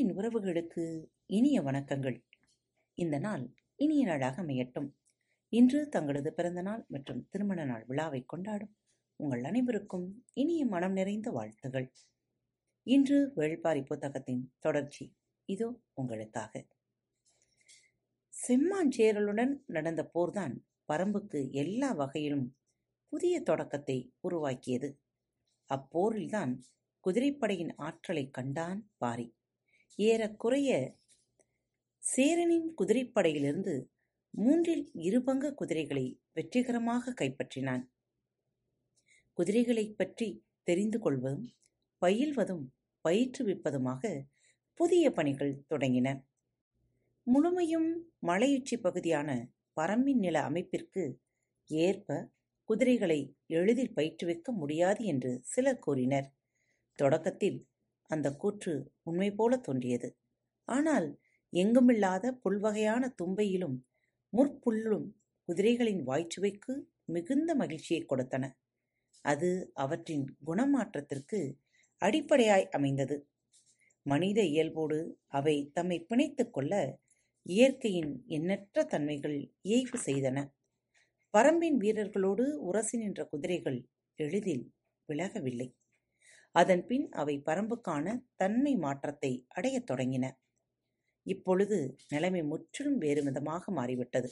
அன்பின் உறவுகளுக்கு இனிய வணக்கங்கள். இந்த நாள் இனிய நாளாக அமையட்டும். இன்று தங்களது பிறந்த நாள் மற்றும் திருமண நாள் விழாவை கொண்டாடும் உங்கள் அனைவருக்கும் இனிய மனம் நிறைந்த வாழ்த்துகள். இன்று வேள்பாரி புத்தகத்தின் தொடர்ச்சி. இதோ உங்களுக்காக. செம்மாஞ்சேரலுடன் நடந்த போர்தான் பரம்புக்கு எல்லா வகையிலும் புதிய தொடக்கத்தை உருவாக்கியது. அப்போரில்தான் குதிரைப்படையின் ஆற்றலை கண்டான் பாரி. ஏறக்குறைய சேரனின் குதிரைப்படையிலிருந்து மூன்றில் இருபங்கு குதிரைகளை வெற்றிகரமாக கைப்பற்றினான். குதிரைகளைப் பற்றி தெரிந்து கொள்வதும் பயில்வதும் பயிற்றுவிப்பதுமாக புதிய பணிகள் தொடங்கின. முழுமையும் மலையுச்சி பகுதியான பரம்பின் நில அமைப்பிற்கு ஏற்ப குதிரைகளை எளிதில் பயிற்றுவிக்க முடியாது என்று சிலர் கூறினர். தொடக்கத்தில் அந்த கூற்று உண்மை போல தோன்றியது. ஆனால் எங்குமில்லாத புல்வகையான தும்பையிலும் முற்புல்லும் குதிரைகளின் வாய்ச்சுவைக்கு மிகுந்த மகிழ்ச்சியை கொடுத்தன. அது அவற்றின் குணமாற்றத்திற்கு அடிப்படையாய் அமைந்தது. மனித இயல்போடு அவை தம்மை பிணைத்துக் கொள்ள இயற்கையின் எண்ணற்ற தன்மைகள் இயைவு செய்தன. பரம்பின் வீரர்களோடு உரசி நின்ற குதிரைகள் எளிதில் விலகவில்லை. அதன்பின் அவை பரம்புக்கான தன்மை மாற்றத்தை அடையத் தொடங்கின. இப்பொழுது நிலைமை முற்றிலும் வேறு விதமாக மாறிவிட்டது.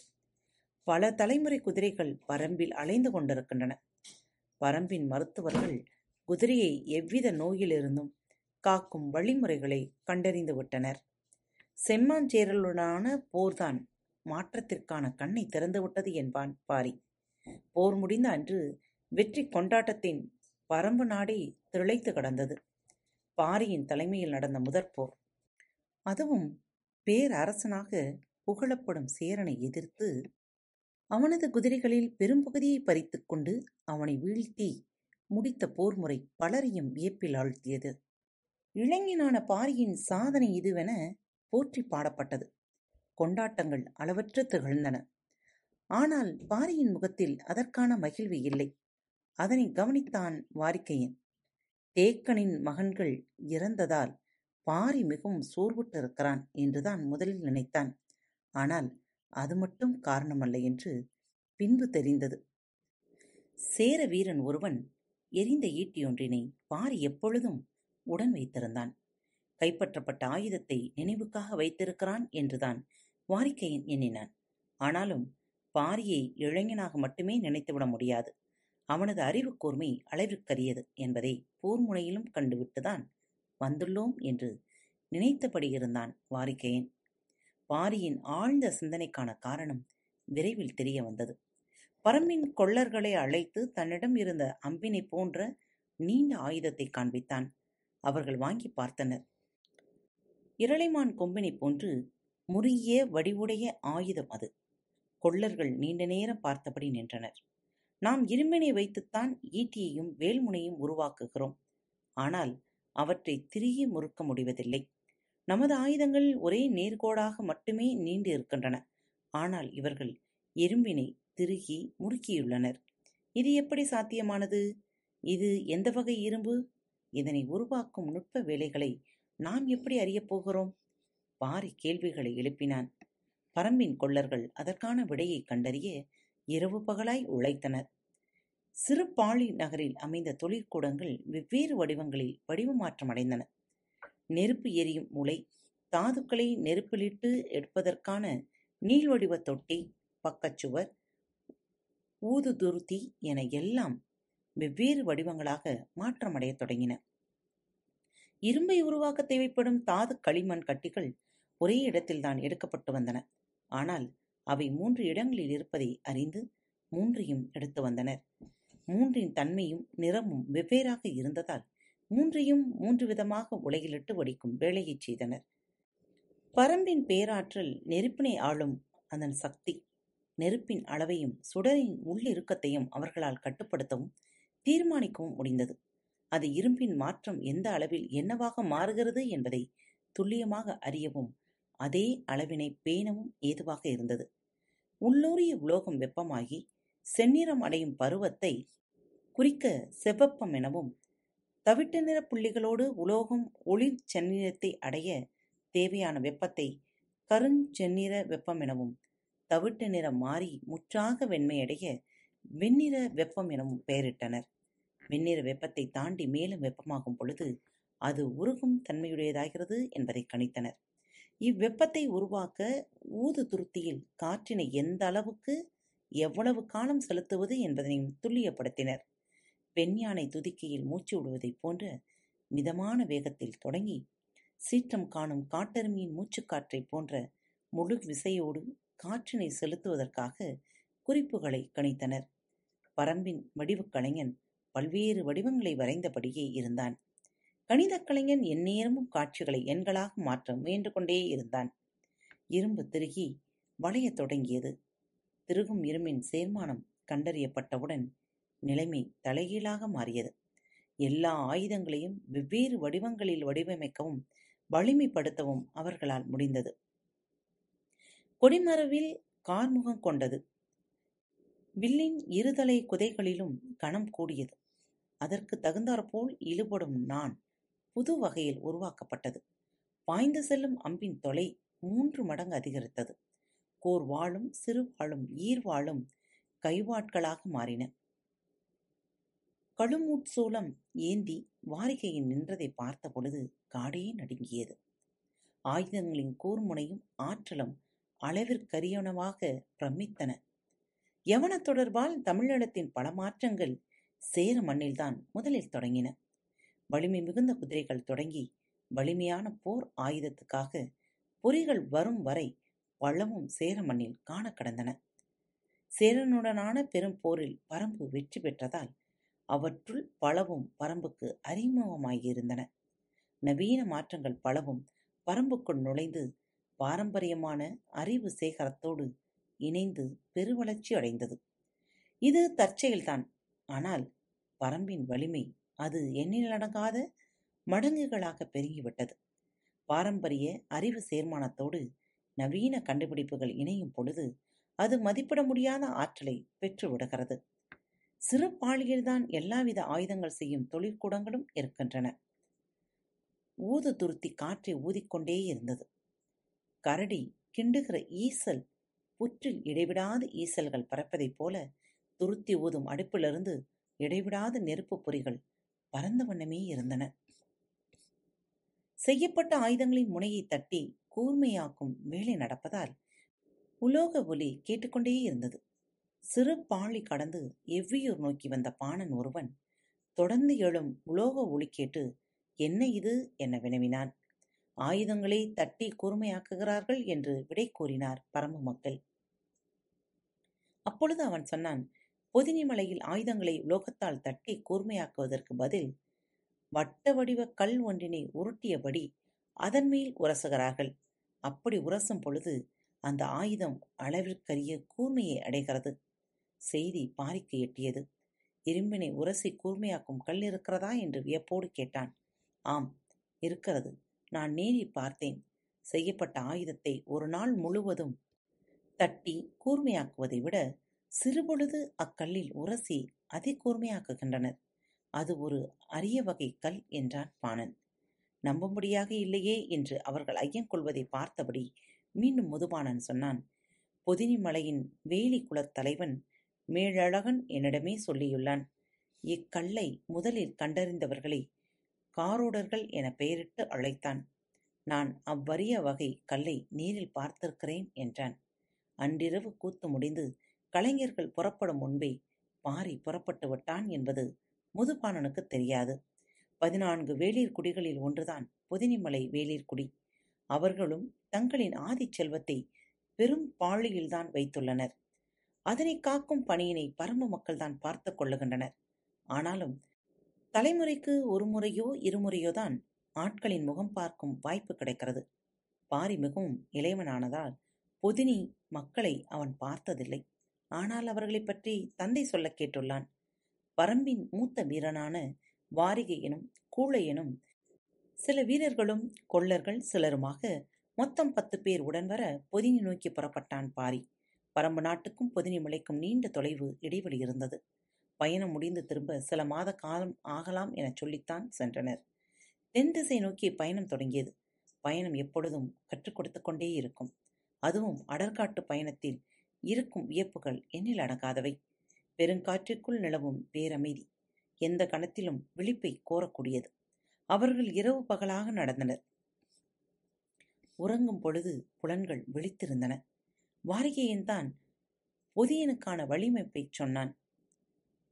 பல தலைமுறை குதிரைகள் பரம்பில் அலைந்து கொண்டிருக்கின்றன. பரம்பின் மருத்துவர்கள் குதிரையை எவ்வித நோயிலிருந்தும் காக்கும் வழிமுறைகளை கண்டறிந்து விட்டனர். செம்மாஞ்சேரலுடனான போர்தான் மாற்றத்திற்கான கண்ணை திறந்துவிட்டது என்பான் பாரி. போர் முடிந்த அன்று வெற்றி கொண்டாட்டத்தின் பரம்பு நாடே திளைத்து கிடந்தது. பாரியின் தலைமையில் நடந்த முதற்போர் அதுவும் பேரரசனாக புகழப்படும் சேரனை எதிர்த்து அவனது குதிரைகளில் பெரும்பகுதியை பறித்து கொண்டு அவனை வீழ்த்தி முடித்த போர் முறை பலரையும் வியப்பில் ஆழ்த்தியது. இளைஞனான பாரியின் சாதனை இதுவென போற்றி பாடப்பட்டது. கொண்டாட்டங்கள் அளவற்று திகழ்ந்தன. ஆனால் பாரியின் முகத்தில் அதற்கான மகிழ்வு இல்லை. அதனை கவனித்தான் வாரிக்கையன். தேக்கனின் மகன்கள் இறந்ததால் பாரி மிகவும் சோர்வுற்றிருக்கிறான் என்றுதான் முதலில் நினைத்தான். ஆனால் அது மட்டும் காரணமல்ல என்று பின்பு தெரிந்தது. சேர வீரன் ஒருவன் எரிந்த ஈட்டியொன்றினை பாரி எப்பொழுதும் உடன் வைத்திருந்தான். கைப்பற்றப்பட்ட ஆயுதத்தை நினைவுக்காக வைத்திருக்கிறான் என்றுதான் வாரிக்கையன் எண்ணினான். ஆனாலும் பாரியை இளைஞனாக மட்டுமே நினைத்துவிட முடியாது. அவனது அறிவு கூர்மை அளவிற்கரியது என்பதை போர்முனையிலும் கண்டுவிட்டுதான் வந்துள்ளோம் என்று நினைத்தபடி இருந்தான் வாரிக்கையன். பாரியின் ஆழ்ந்த சிந்தனைக்கான காரணம் விரைவில் தெரிய வந்தது. பரம்பின் கொள்ளர்களை அழைத்து தன்னிடம் இருந்த அம்பினை போன்ற நீண்ட ஆயுதத்தை காண்பித்தான். அவர்கள் வாங்கி பார்த்தனர். இரளைமான் கொம்பினை போன்று முறிய வடிவுடைய ஆயுதம் அது. கொள்ளர்கள் நீண்ட நேரம் பார்த்தபடி நின்றனர். நாம் இரும்பினை வைத்துத்தான் ஈட்டியையும் வேல்முனையும் உருவாக்குகிறோம். ஆனால் அவற்றை திருகி முறுக்க முடிவதில்லை. நமது ஆயுதங்கள் ஒரே நேர்கோடாக மட்டுமே நீண்டு இருக்கின்றன. ஆனால் இவர்கள் இரும்பினை திருகி முறுக்கியுள்ளனர். இது எப்படி சாத்தியமானது? இது எந்த வகை இரும்பு? இதனை உருவாக்கும் நுட்ப வேலைகளை நாம் எப்படி அறியப் போகிறோம்? பாரி கேள்விகளை எழுப்பினான். பரம்பின் கொள்ளர்கள் அதற்கான விடையை கண்டறிய இரவு பகலாய் உழைத்தனர் சிறுபாளி நகரில் அமைந்த தொழிற்கூடங்கள் வெவ்வேறு வடிவங்களில் வடிவமாற்றம் அடைந்தன. நெருப்பு எரியும் முளை தாதுக்களை நெருப்பிலிட்டு எடுப்பதற்கான நீள்வடிவ தொட்டி பக்கச்சுவர் ஊதுதுருத்தி என எல்லாம் வெவ்வேறு வடிவங்களாக மாற்றமடையத் தொடங்கின. இரும்பை உருவாக்க தேவைப்படும் தாது களிமண் கட்டிகள் ஒரே இடத்தில்தான் எடுக்கப்பட்டு வந்தன. ஆனால் அவை மூன்று இடங்களில் இருப்பதை அறிந்து மூன்றையும் எடுத்து வந்தனர். மூன்றின் தன்மையும் நிறமும் வெவ்வேறாக இருந்ததால் மூன்றையும் மூன்று விதமாக உலகிலிட்டு வடிக்கும் வேலையைச் செய்தனர். பரம்பின் பேராற்றல் நெருப்பினை ஆளும் அதன் சக்தி நெருப்பின் அளவையும் சுடரின் உள்ளிருக்கத்தையும் அவர்களால் கட்டுப்படுத்தவும் தீர்மானிக்கவும் முடிந்தது. அது இரும்பின் மாற்றம் எந்த அளவில் என்னவாக மாறுகிறது என்பதை துல்லியமாக அறியவும் அதே அளவினை பேணவும் ஏதுவாக இருந்தது. உள்ளூரிய உலோகம் வெப்பமாகி செந்நிறம் அடையும் பருவத்தை குறிக்க செவ்வப்பம் எனவும் தவிட்டு நிற புள்ளிகளோடு உலோகம் ஒளிர் செந்நிறத்தை அடைய தேவையான வெப்பத்தை கருஞ்செந்நிற வெப்பம் எனவும் தவிட்டு நிறம் மாறி முற்றாக வெண்மையடைய வெண்ணிற வெப்பம் எனவும் பெயரிட்டனர். வெண்ணிற வெப்பத்தை தாண்டி மேலும் வெப்பமாகும் பொழுது அது உருகும் தன்மையுடையதாகிறது என்பதை கணித்தனர். இவ்வெப்பத்தை உருவாக்க ஊது துருத்தியில் காற்றினை எந்த அளவுக்கு எவ்வளவு காலம் செலுத்துவது என்பதனையும் துல்லியப்படுத்தினர். பெண்யானை துதிக்கையில் மூச்சு விடுவதைப் போன்ற மிதமான வேகத்தில் தொடங்கி சீற்றம் காணும் காட்டெருமையின் மூச்சுக்காற்றைப் போன்ற முழு விசையோடு காற்றினை செலுத்துவதற்காக குறிப்புகளை கணித்தனர். பரம்பின் வடிவுக் கலைஞன் பல்வேறு வடிவங்களை வரைந்தபடியே இருந்தான். கணிதக் கலைஞன் எந்நேரமும் காட்சிகளை எண்களாக மாற்ற முயன்று கொண்டே இருந்தான். இரும்பு திருகி வளையத் தொடங்கியது. திருகும் இரும்பின் சேர்மானம் கண்டறியப்பட்டவுடன் நிலைமை தலைகீழாக மாறியது. எல்லா ஆயுதங்களையும் வெவ்வேறு வடிவங்களில் வடிவமைக்கவும் வலிமைப்படுத்தவும் அவர்களால் முடிந்தது. கொடிமரவில் கார்முகம் கொண்டது. வில்லின் இருதலை குதைகளிலும் கணம் கூடியது. அதற்கு தகுந்தாற்போல் இழுபடும் நான் புது வகையில் உருவாக்கப்பட்டது. பாய்ந்து செல்லும் அம்பின் தொலை மூன்று மடங்கு அதிகரித்தது. கோர் வாழும் சிறு வாளும் ஈர்வாளும் கைவாட்களாக மாறின. கழுமூட்சூலம் ஏந்தி வாரிகையில் நின்றதை பார்த்த பொழுது காடே நடுங்கியது. ஆயுதங்களின் கூர்முனையும் ஆற்றலும் அளவிற்கரியனமாக பிரமித்தன. யவன தொடர்பால் தமிழீழத்தின் பல மாற்றங்கள் சேர மண்ணில்தான் முதலில் தொடங்கின. வலிமை மிகுந்த குதிரைகள் தொடங்கி வலிமையான போர் ஆயுதத்துக்காக பொறிகள் வரும் வரை பள்ளமும் சேர மண்ணில் காண கடந்தன. சேரனுடனான பெரும் போரில் பரம்பு வெற்றி பெற்றதால் அவற்றுள் பலவும் பரம்புக்கு அறிமுகமாகியிருந்தன. நவீன மாற்றங்கள் பலவும் பரம்புக்குள் நுழைந்து பாரம்பரியமான அறிவு சேகரத்தோடு இணைந்து பெருவளர்ச்சி அடைந்தது. இது தற்செயல்தான். ஆனால் பரம்பின் வலிமை அது எண்ணிலடங்காத மடங்குகளாக பெருகிவிட்டது. பாரம்பரிய அறிவு சேர்மானத்தோடு நவீன கண்டுபிடிப்புகள் இணையும் பொழுது அது மதிப்பிட முடியாத ஆற்றலை பெற்றுவிடுகிறது சிறுபாளியில்தான் சிறு பாலியில்தான் எல்லாவித ஆயுதங்கள் செய்யும் தொழிற்கூடங்களும் இருக்கின்றன. ஊது துருத்தி காற்றை ஊதிக்கொண்டே இருந்தது. கரடி கிண்டுகிற ஈசல் புற்றில் இடைவிடாத ஈசல்கள் பறப்பதைப் போல துருத்தி ஊதும் அடுப்பிலிருந்து இடைவிடாத நெருப்பு பொறிகள் பரந்த வண்ணமே இருந்தன. செய்யப்பட்ட ஆயுதங்களின் முனையை தட்டி கூர்மையாக்கும் வேலை நடப்பதால் உலோக ஒலி கேட்டுக்கொண்டே இருந்தது. சிறு பாழி கடந்து எவ்வியூர் நோக்கி வந்த பாணன் ஒருவன் தொடர்ந்து எழும் உலோக ஒளி கேட்டு என்ன இது? என வினவினான். ஆயுதங்களை தட்டி கூர்மையாக்குகிறார்கள் என்று விடை கூறினார் பரம்பு மக்கள். அப்பொழுது அவன் சொன்னான் பொதினிமலையில் ஆயுதங்களை உலோகத்தால் தட்டி கூர்மையாக்குவதற்கு பதில் வட்ட வடிவ கல் ஒன்றினை உருட்டியபடி அதன் மேல் உரசுகிறார்கள். அப்படி உரசும் பொழுது அந்த ஆயுதம் அளவிற்கரிய கூர்மையை அடைகிறது. செய்தி பாரிக்கு எட்டியது. இரும்பினை உரசி கூர்மையாக்கும் கல் இருக்கிறதா என்று வியப்போடு கேட்டான். ஆம் இருக்கிறது. நான் நேரில் பார்த்தேன். செய்யப்பட்ட ஆயுதத்தை ஒரு நாள் முழுவதும் தட்டி கூர்மையாக்குவதை விட சிறுபொழுது அக்கல்லில் உரசி அதை கூர்மையாக்குகின்றனர். அது ஒரு அரிய வகை கல் என்றான் பாணன். நம்பும்படியாக இல்லையே என்று அவர்கள் ஐயம் கொள்வதை பார்த்தபடி மீண்டும் முதுபாணன் சொன்னான் பொதினி மலையின் வேலி குலத் தலைவன் மேழழகன் என்னிடமே சொல்லியுள்ளான். இக்கல்லை முதலில் கண்டறிந்தவர்களை காரோடர்கள் என பெயரிட்டு அழைத்தான். நான் அவ்வரிய வகை கல்லை நேரில் பார்த்திருக்கிறேன் என்றான். அன்றிரவு கூத்து முடிந்து கலைஞர்கள் புறப்படும் முன்பே பாரி புறப்பட்டு விட்டான் என்பது முதுபானனுக்கு தெரியாது. பதினான்கு வேளிர் குடிகளில் ஒன்றுதான் பொதினிமலை வேளிர் குடி. அவர்களும் தங்களின் ஆதி செல்வத்தை பெரும் பாழியில்தான் வைத்துள்ளனர். அதனை காக்கும் பணியினை பரம்பு மக்கள்தான் பார்த்து கொள்ளுகின்றனர். ஆனாலும் தலைமுறைக்கு ஒரு முறையோ இருமுறையோ தான் ஆட்களின் முகம் பார்க்கும் வாய்ப்பு கிடைக்கிறது. பாரி மிகவும் இளையவனானதால் பொதினி மக்களை அவன் பார்த்ததில்லை. ஆனால் அவர்களைப் பற்றி தந்தை சொல்லக் கேட்டுள்ளான். பரம்பின் மூத்த வீரனான வாரிகையனும் கூழையனும் சில வீரர்களும் கொள்ளர்கள் சிலருமாக மொத்தம் பத்து பேர் உடன் வர பொதினி நோக்கி புறப்பட்டான் பாரி. பரம்பு நாட்டுக்கும் பொதினி மலைக்கும் நீண்ட தொலைவு இடைவெளி இருந்தது. பயணம் முடிந்து திரும்ப சில மாத காலம் ஆகலாம் எனச் சொல்லித்தான் சென்றனர். தென் திசை நோக்கி பயணம் தொடங்கியது. பயணம் எப்பொழுதும் கற்றுக் கொடுத்து கொண்டே இருக்கும். அதுவும் அடர்காட்டு பயணத்தில் இருக்கும் வியப்புகள் எண்ணில் அடங்காதவை. பெருங்காற்றிற்குள் நிலவும் பேரமைதி எந்த கணத்திலும் விழிப்பை கோரக்கூடியது. அவர்கள் இரவு பகலாக நடந்தனர். உறங்கும் பொழுது புலன்கள் விழித்திருந்தன. வாரிகையன்தான் பொதியனுக்கான வழிமைப்பை சொன்னான்.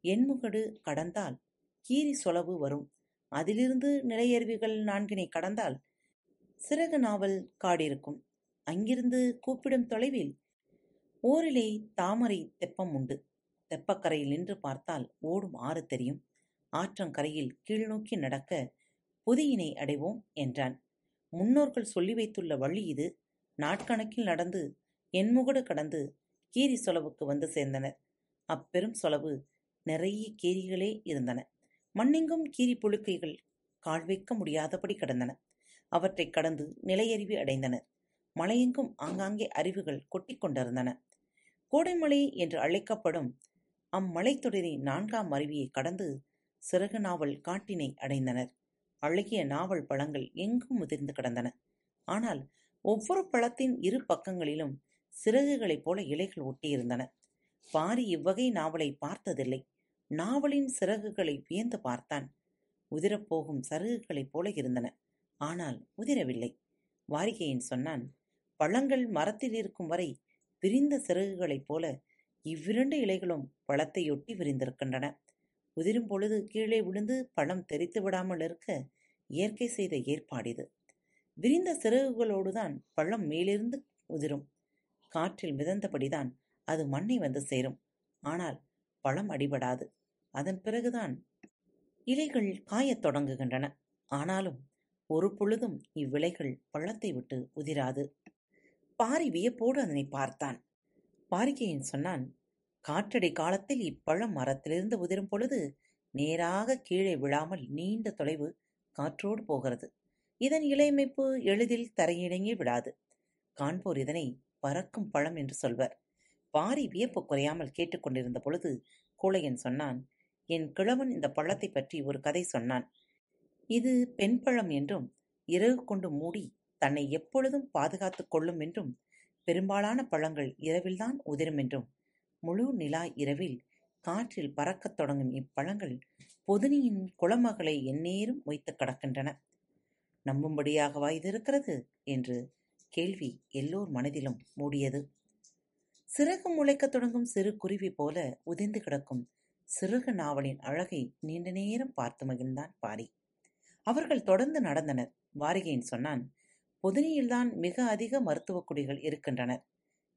எண்முகடு கடந்தால் கீரி சொலவு வரும். அதிலிருந்து நிலையருவிகள் நான்கினை கடந்தால் சிறகு நாவல் காடிருக்கும். அங்கிருந்து கூப்பிடும் தொலைவில் ஊரிலே தாமரை தெப்பம் உண்டு. தெப்பக்கரையில் நின்று பார்த்தால் ஓடும் ஆறு தெரியும். ஆற்றங்கரையில் கீழ்நோக்கி நடக்க பொதியினை அடைவோம் என்றான். முன்னோர்கள் சொல்லி வைத்துள்ள வழி இது. நாட்கணக்கில் நடந்து எண்முகடு கடந்து கீரி சொலவுக்கு வந்து சேர்ந்தனர். அப்பெரும் சொலவு நிறைய கீரிகளே இருந்தன. மண்ணெங்கும் கீரி புழுக்கைகள் கால் வைக்க முடியாதபடி கிடந்தன. அவற்றைக் கடந்து நிலையறிவு அடைந்தனர். மலையெங்கும் ஆங்காங்கே அருவிகள் கொட்டிக் கொண்டிருந்தன. கோடைமலை என்று அழைக்கப்படும் அம்மலைத்தொடரின் நான்காம் அருவியை கடந்து சிறகு நாவல் காட்டினை அடைந்தனர். அழகிய நாவல் பழங்கள் எங்கும் முதிர்ந்து கிடந்தன. ஆனால் ஒவ்வொரு பழத்தின் இரு பக்கங்களிலும் சிறகுகளைப் போல இலைகள் ஒட்டியிருந்தன. பாரி இவ்வகை நாவலை பார்த்ததில்லை. நாவலின் சிறகுகளை வியந்து பார்த்தான். உதிரப்போகும் சருகுகளைப் போல இருந்தன. ஆனால் உதிரவில்லை. வாரிகையின் சொன்னான் பழங்கள் மரத்தில் இருக்கும் வரை விரிந்த சிறகுகளைப் போல இவ்விரண்டு இலைகளும் பழத்தையொட்டி விரிந்திருக்கின்றன. உதிரும் பொழுது கீழே விழுந்து பழம் தெரித்து விடாமல் இருக்க இயற்கை செய்த ஏற்பாடிது விரிந்த சிறகுகளோடுதான் பழம் மேலிருந்து உதிரும். காற்றில் மிதந்தபடிதான் அது மண்ணை வந்து சேரும். ஆனால் பழம் அடிபடாது. அதன் பிறகுதான் இலைகள் காயத் தொடங்குகின்றன. ஆனாலும் ஒரு பொழுதும் இவ்விலைகள் பழத்தை விட்டு உதிராது. பாரி வியப்போடு அதனை பார்த்தான். பாரிகையன் சொன்னான் காற்றடை காலத்தில் இப்பழம் மரத்திலிருந்து உதிரும் பொழுது நேராக கீழே விழாமல் நீண்ட தொலைவு காற்றோடு போகிறது. இதன் இலையமைப்பு எளிதில் தரையிடங்கி விடாது. காண்போர் இதனை பறக்கும் பழம் என்று சொல்வர். பாரி வியப்பு குறையாமல் கேட்டுக்கொண்டிருந்த பொழுது கூழையன் சொன்னான் என் கிழவன் இந்த பழத்தை பற்றி ஒரு கதை சொன்னான். இது பெண் பழம் என்றும் இறகு கொண்டு மூடி தன்னை எப்பொழுதும் பாதுகாத்துக் கொள்ளும் என்றும் பெரும்பாலான பழங்கள் இரவில்தான் உதிரும் என்றும் முழு நிலா இரவில் காற்றில் பறக்கத் தொடங்கும் இப்பழங்கள் பொதினியின் குளமகளை எந்நேரும் வைத்துக் கடக்கின்றன. நம்பும்படியாகவா இது இருக்கிறது? என்று கேள்வி எல்லோர் மனதிலும் மூடியது. சிறகு முளைக்கத் தொடங்கும் சிறு குருவி போல உதிர்ந்து கிடக்கும் சிறுக நாவலின் அழகை நீண்ட நேரம் பார்த்து மகிழ்ந்தான் பாரி. அவர்கள் தொடர்ந்து நடந்தனர். வாரிகையின் சொன்னான் பொதினியில்தான் மிக அதிக மருத்துவக் குடிகள் இருக்கின்றனர்.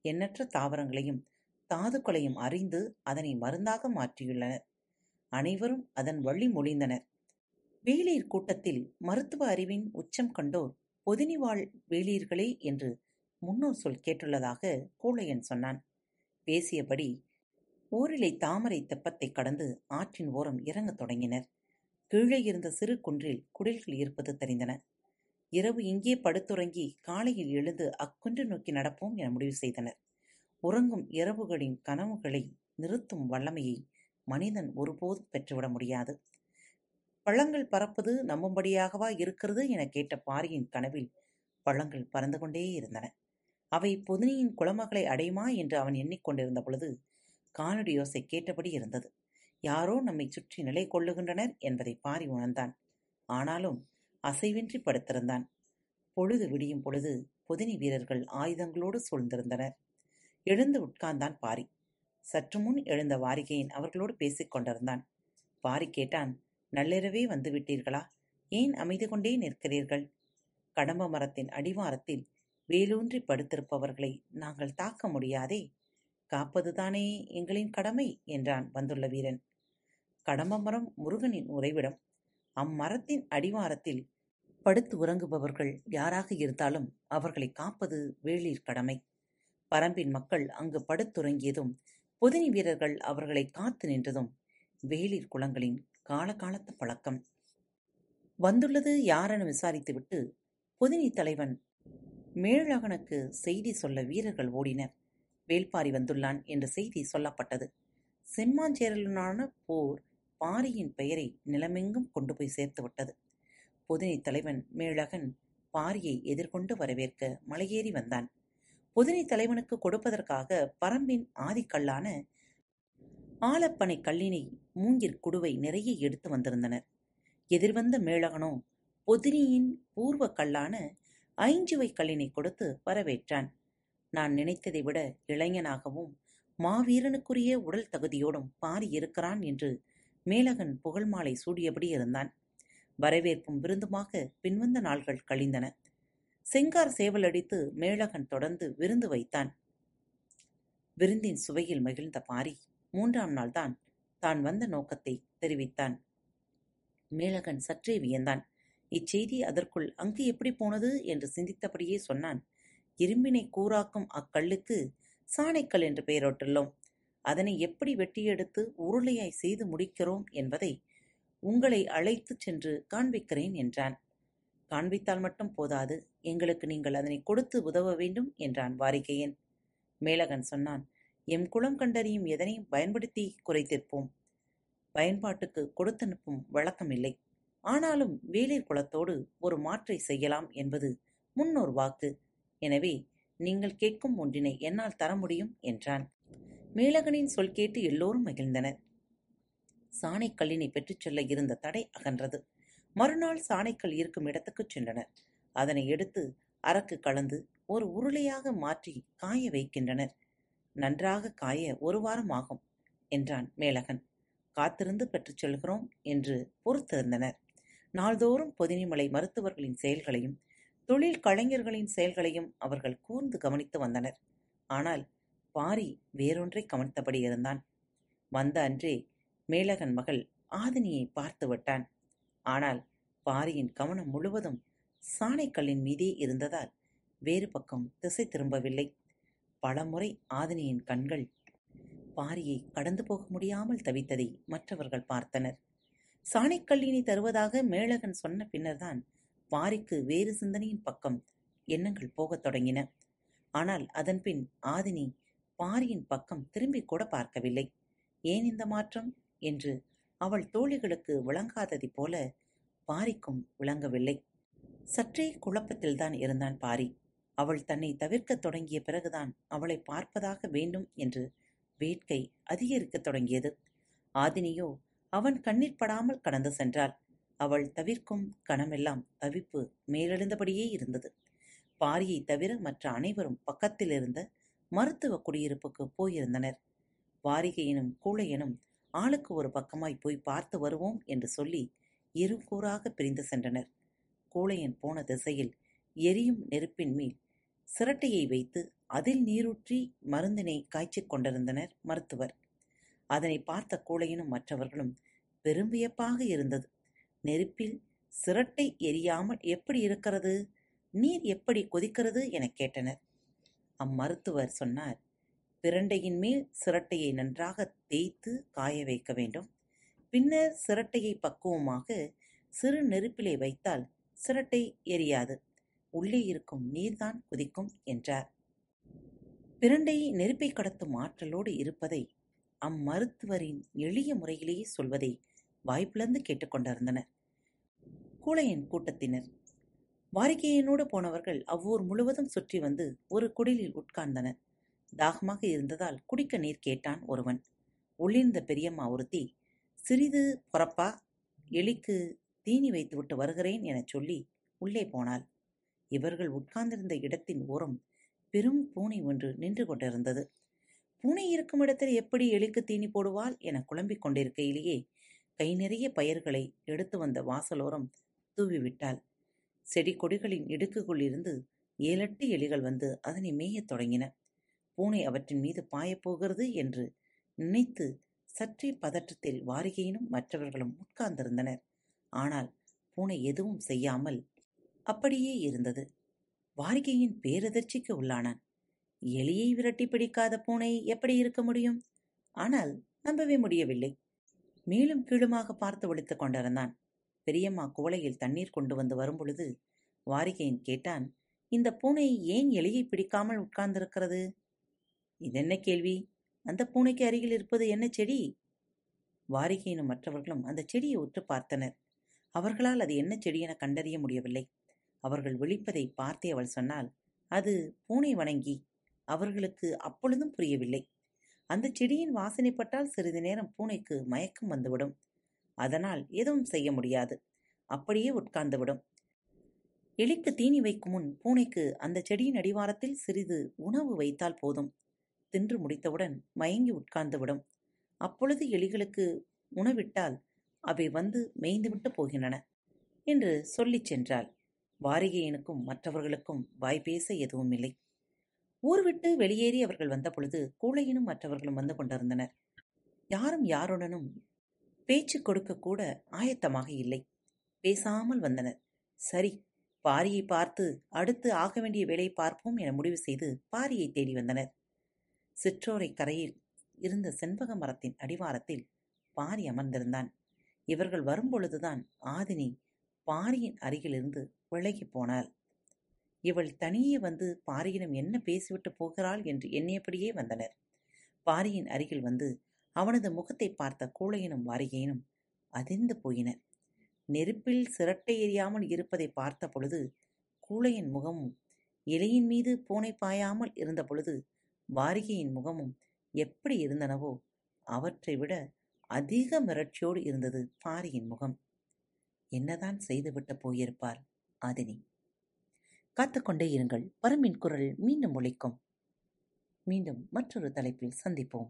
எண்ணற்ற தாவரங்களையும் தாதுக்களையும் அறிந்து அதனை மருந்தாக மாற்றியுள்ளனர். அனைவரும் அதன் வழி மொழிந்தனர். வேளிர் கூட்டத்தில் மருத்துவ அறிவின் உச்சம் கண்டோர் பொதினிவாழ் வேளிர்களே என்று முன்னோர் சொல் கேட்டுள்ளதாக கூழையன் சொன்னான். பேசியபடி ஓரிலை தாமரை தெப்பத்தைக் கடந்து ஆற்றின் ஓரம் இறங்கத் தொடங்கினர். கீழே இருந்த சிறு குன்றில் குடில்கள் இருப்பது தெரிந்தன. இரவு இங்கே படுத்துறங்கி காலையில் எழுந்து அக்குன்று நோக்கி நடப்போம் என முடிவு செய்தனர். உறங்கும் இரவுகளின் கனவுகளை நிறுத்தும் வல்லமையை மனிதன் ஒருபோதும் பெற்றுவிட முடியாது. பழங்கள் பறப்பது நம்பும்படியாகவா இருக்கிறது என கேட்ட பாரியின் கனவில் பழங்கள் பறந்து கொண்டே இருந்தன. அவை பொதினியின் குளமகளை அடையுமா என்று அவன் எண்ணிக்கொண்டிருந்த பொழுது காலடி யோசை கேட்டபடி இருந்தது. யாரோ நம்மை சுற்றி நிலை கொள்ளுகின்றனர் என்பதை பாரி உணர்ந்தான். ஆனாலும் அசைவின்றி படுத்திருந்தான் பொழுது விடியும் பொழுது பொதினி வீரர்கள் ஆயுதங்களோடு சூழ்ந்திருந்தனர். எழுந்து உட்கார்ந்தான் பாரி. சற்று முன் எழுந்த வாரிகையின் அவர்களோடு பேசிக் கொண்டிருந்தான். பாரி கேட்டான் நள்ளிரவே வந்து விட்டீர்களா? ஏன் அமைதி கொண்டே நிற்கிறீர்கள்? கடம்ப மரத்தின் அடிவாரத்தில் வேலூன்றி படுத்திருப்பவர்களை நாங்கள் தாக்க முடியாதே. காப்பதுதானே எங்களின் கடமை? என்றான் வந்துள்ள வீரன். கடம்ப மரம் முருகனின் உறைவிடம் அம்மரத்தின் அடிவாரத்தில் படுத்து உறங்குபவர்கள் யாராக இருந்தாலும் அவர்களை காப்பது வேளிர் கடமை. பரம்பின் மக்கள் அங்கு படுத்துறங்கியதும் பொதினி வீரர்கள் அவர்களை காத்து நின்றதும் வேளிர் குளங்களின் காலகாலத்து பழக்கம். வந்துள்ளது யாரென விசாரித்துவிட்டு பொதினி தலைவன் மேழகனுக்கு செய்தி சொல்ல வீரர்கள் ஓடினர். வேல்பாரி வந்துள்ளான் என்ற செய்தி சொல்லப்பட்டது. செம்மாஞ்சேரலுனான போர் பாரியின் பெயரை நிலமெங்கும் கொண்டு போய் சேர்த்து விட்டது. தலைவன் மேழகன் பாரியை எதிர்கொண்டு வரவேற்க மலையேறி வந்தான். பொதினி தலைவனுக்கு கொடுப்பதற்காக பரம்பின் ஆதிக்கல்லான ஆலப்பனை கல்லினை மூங்கிற் குடுவை நிறைய எடுத்து வந்திருந்தனர். எதிர்வந்த மேளகனோ பொதினியின் பூர்வ கல்லான ஐஞ்சுவை கல்லினை கொடுத்து வரவேற்றான். நான் நினைத்ததை விட இளைஞனாகவும் மாவீரனுக்குரிய உடல் தகுதியோடும் பாரி இருக்கிறான் என்று மேலகன் புகழ் மாலை சூடியபடி இருந்தான். வரவேற்பும் விருந்துமாக பின்வந்த நாள்கள் கழிந்தன. செங்கார் சேவலடித்து மேலகன் தொடர்ந்து விருந்து வைத்தான். விருந்தின் சுவையில் மகிழ்ந்த பாரி மூன்றாம் நாள்தான் தான் வந்த நோக்கத்தை தெரிவித்தான். மேலகன் சற்றே வியந்தான். இச்செய்தி அதற்குள் அங்கு எப்படி போனது என்று சிந்தித்தபடியே சொன்னான். இரும்பினை கூறாக்கும் அக்கல்லுக்கு சாணைக்கல் என்று பெயரோட்டுள்ளோம். அதனை எப்படி வெட்டியெடுத்து உருளையாய் செய்து முடிக்கிறோம் என்பதை உங்களை அழைத்துச் சென்று காண்பிக்கிறேன் என்றான். காண்பித்தால் மட்டும் போதாது எங்களுக்கு நீங்கள் அதனை கொடுத்து உதவ வேண்டும் என்றான் வாரிகையன். மேலகன் சொன்னான் எம் குளம் கண்டறியும் எதனையும் பயன்படுத்தி குறைத்திருப்போம் பயன்பாட்டுக்கு கொடுத்தனுப்பும் வழக்கம் இல்லை ஆனாலும் வேலிர் குலத்தோடு ஒரு மாற்றை செய்யலாம் என்பது முன்னோர் வாக்கு. எனவே நீங்கள் கேட்கும் ஒன்றினை என்னால் தர முடியும் என்றான். மேலகனின் சொல் கேட்டு எல்லோரும் மகிழ்ந்தனர். சாணைக்கல்லினை பெற்றுச் செல்ல இருந்த தடை அகன்றது. மறுநாள் சாணைக்கல் இருக்கும் இடத்துக்குச் சென்றனர். அதனை எடுத்து அரக்கு கலந்து ஒரு உருளையாக மாற்றி காய வைக்கின்றனர். நன்றாக காய ஒரு வாரம் ஆகும் என்றான் மேலகன். காத்திருந்து பெற்றுச் செல்கிறோம் என்று பொறுத்திருந்தனர். நாள்தோறும் பொதினிமலை மருத்துவர்களின் செயல்களையும் தொழில் கலைஞர்களின் செயல்களையும் அவர்கள் கூர்ந்து கவனித்து வந்தனர். ஆனால் பாரி வேறொன்றை கவனித்தபடி இருந்தான். வந்த அன்றே மேலகன் மகள் ஆதினியை பார்த்து விட்டான். ஆனால் பாரியின் கவனம் முழுவதும் சாணைக்கல்லின் மீதே இருந்ததால் வேறு பக்கம் திசை திரும்பவில்லை. பலமுறை ஆதினியின் கண்கள் பாரியை கடந்து போக முடியாமல் தவித்ததை மற்றவர்கள் பார்த்தனர். சாணைக்கல்லினை தருவதாக மேலகன் சொன்ன பின்னர்தான் பாரிக்கு வேறு சிந்தனையின் பக்கம் எண்ணங்கள் போகத் தொடங்கின. ஆனால் அதன்பின் ஆதினி பாரியின் பக்கம் திரும்பிக் கூட பார்க்கவில்லை. ஏன் இந்த மாற்றம் என்று அவள் தோழிகளுக்கு விளங்காததைப் போல பாரிக்கும் விளங்கவில்லை. சற்றே குழப்பத்தில்தான் இருந்தான் பாரி. அவள் தன்னை தவிர்க்கத் தொடங்கிய பிறகுதான் அவளை பார்ப்பதாக வேண்டும் என்று வேட்கை அதிகரிக்கத் தொடங்கியது. ஆதினியோ அவன் கண்ணிற்படாமல் கடந்து சென்றாள். அவள் தவிர்க்கும் கணமெல்லாம் தவிப்பு மேலெழுந்தபடியே இருந்தது. பாரியை தவிர மற்ற அனைவரும் பக்கத்தில் இருந்த மருத்துவ குடியிருப்புக்கு போயிருந்தனர். வாரிகையினும் கூழையனும் ஆளுக்கு ஒரு பக்கமாய் போய் பார்த்து வருவோம் என்று சொல்லி இருகூறாக பிரிந்து சென்றனர். கூழையன் போன திசையில் எரியும் நெருப்பின் மேல் சிரட்டையை வைத்து அதில் நீரூற்றி மருந்தினை காய்ச்சிக் கொண்டிருந்தனர் மருத்துவர். அதனை பார்த்த கூழையனும் மற்றவர்களும் பெரும் வியப்பாக இருந்தது. நெருப்பில் சிரட்டை எரியாமல் எப்படி இருக்கிறது? நீர் எப்படி கொதிக்கிறது? எனக் கேட்டனர். அம்மருத்துவர் சொன்னார் பிரண்டையின் மேல் சிரட்டையை நன்றாக தேய்த்து காய வைக்க வேண்டும். பின்னர் சிரட்டையை பக்குவமாக சிறு நெருப்பிலே வைத்தால் சிரட்டை எரியாது. உள்ளே இருக்கும் நீர்தான் குதிக்கும் என்றார். பிரண்டை நெருப்பை கடத்தும் ஆற்றலோடு இருப்பதை அம்மருத்துவரின் எளிய முறையிலேயே சொல்வதை வாய்ப்பிழந்து கேட்டுக்கொண்டிருந்தனர் கூழையின் கூட்டத்தினர் வாரிகையினோடு போனவர்கள் அவ்வூர் முழுவதும் சுற்றி வந்து ஒரு குடிலில் உட்கார்ந்தனர். தாகமாக இருந்ததால் குடிக்க நீர் கேட்டான் ஒருவன். உள்ளிருந்த பெரியம்மா ஒருத்தி சிறிது பொறப்பா எலிக்கு தீனி வைத்துவிட்டு வருகிறேன் எனச் சொல்லி உள்ளே போனாள். இவர்கள் உட்கார்ந்திருந்த இடத்தின் ஓரம் பெரும் பூனை ஒன்று நின்று கொண்டிருந்தது. பூனை இருக்கும் இடத்தில் எப்படி எலிக்கு தீனி போடுவாள் என குழம்பிக் கொண்டிருக்கையிலேயே கை நிறைய பயிர்களை எடுத்து வந்த வாசலோரம் தூவிவிட்டாள். செடி கொடிகளின் இடுக்குக்குள் இருந்து ஏழெட்டு எலிகள் வந்து அதனை மேயத் தொடங்கின. பூனை அவற்றின் மீது பாயப்போகிறது என்று நினைத்து சற்றே பதற்றத்தில் வாரிகையினும் மற்றவர்களும் உட்கார்ந்திருந்தனர். ஆனால் பூனை எதுவும் செய்யாமல் அப்படியே இருந்தது. வாரிகையின் பேரதிர்ச்சிக்கு உள்ளானான் எலியை விரட்டி பிடிக்காத பூனை எப்படி இருக்க முடியும்? ஆனால் நம்பவே முடியவில்லை. மேலும் கீழுமாக பார்த்து ஒழித்துக் கொண்டிருந்தான். பெரியம்மா குவளையில் தண்ணீர் கொண்டு வந்து வரும்பொழுது வாரிகையின் கேட்டான் இந்த பூனை ஏன் எலியை பிடிக்காமல் உட்கார்ந்திருக்கிறது? இதென்ன கேள்வி? அந்த பூனைக்கு அருகில் இருப்பது என்ன செடி? வாரிகையினும் மற்றவர்களும் அந்த செடியை உற்று பார்த்தனர். அவர்களால் அது என்ன செடி என கண்டறிய முடியவில்லை. அவர்கள் விழிப்பதை பார்த்தே அவள் சொன்னால் அது பூனை வணங்கி அவர்களுக்கு அப்பொழுதும் புரியவில்லை. அந்த செடியின் வாசனைப்பட்டால் சிறிது நேரம் பூனைக்கு மயக்கம் வந்துவிடும். அதனால் எதுவும் செய்ய முடியாது. அப்படியே உட்கார்ந்துவிடும். எலிக்கு தீனி வைக்கும் முன் பூனைக்கு அந்த செடியின் அடிவாரத்தில் சிறிது உணவு வைத்தால் போதும். தின்று முடித்தவுடன் மயங்கி உட்கார்ந்துவிடும். அப்பொழுது எலிகளுக்கு உணவிட்டால் அவை வந்து மேய்ந்துவிட்டு போகின்றன என்று சொல்லிச் சென்றாள். வாரிகையனுக்கும் மற்றவர்களுக்கும் வாய்ப்பேச எதுவும் இல்லை. ஊர் விட்டு வெளியேறி அவர்கள் வந்தபொழுது கூழையனும் மற்றவர்களும் வந்து கொண்டிருந்தனர். யாரும் யாருடனும் பேச்சு கொடுக்க கூட ஆயத்தமாக இல்லை. பேசாமல் வந்தனர். சரி பாரியை பார்த்து அடுத்து ஆக வேண்டிய வேலை பார்ப்போம் என முடிவு செய்து பாரியை தேடி வந்தனர். சிற்றோரை கரையில் இருந்த செண்பக மரத்தின் அடிவாரத்தில் பாரி அமர்ந்திருந்தான். இவர்கள் வரும்பொழுதுதான் ஆதினி பாரியின் அருகிலிருந்து விலகி போனாள். இவள் தனியே வந்து பாரியிடம் என்ன பேசிவிட்டு போகிறாள் என்று எண்ணியபடியே வந்தனர். பாரியின் அருகில் வந்து அவனது முகத்தை பார்த்த கூழையனும் வாரிகையினும் அதிர்ந்து போயினர் நெருப்பில் சிரட்டை எறியாமல் இருப்பதை பார்த்த பொழுது கூழையின் முகமும் இலையின் மீது பூனை பாயாமல் இருந்த பொழுது வாரிகையின் முகமும் எப்படி இருந்தனவோ அவற்றை விட அதிக மிரட்சியோடு இருந்தது பாரியின் முகம். என்னதான் செய்துவிட்டு போயிருப்பார் ஆதினி? காத்துக்கொண்டே இருங்கள் பரம்பின் குரல் மீண்டும் ஒழிக்கும் மீண்டும் மற்றொரு தலைப்பில் சந்திப்போம்.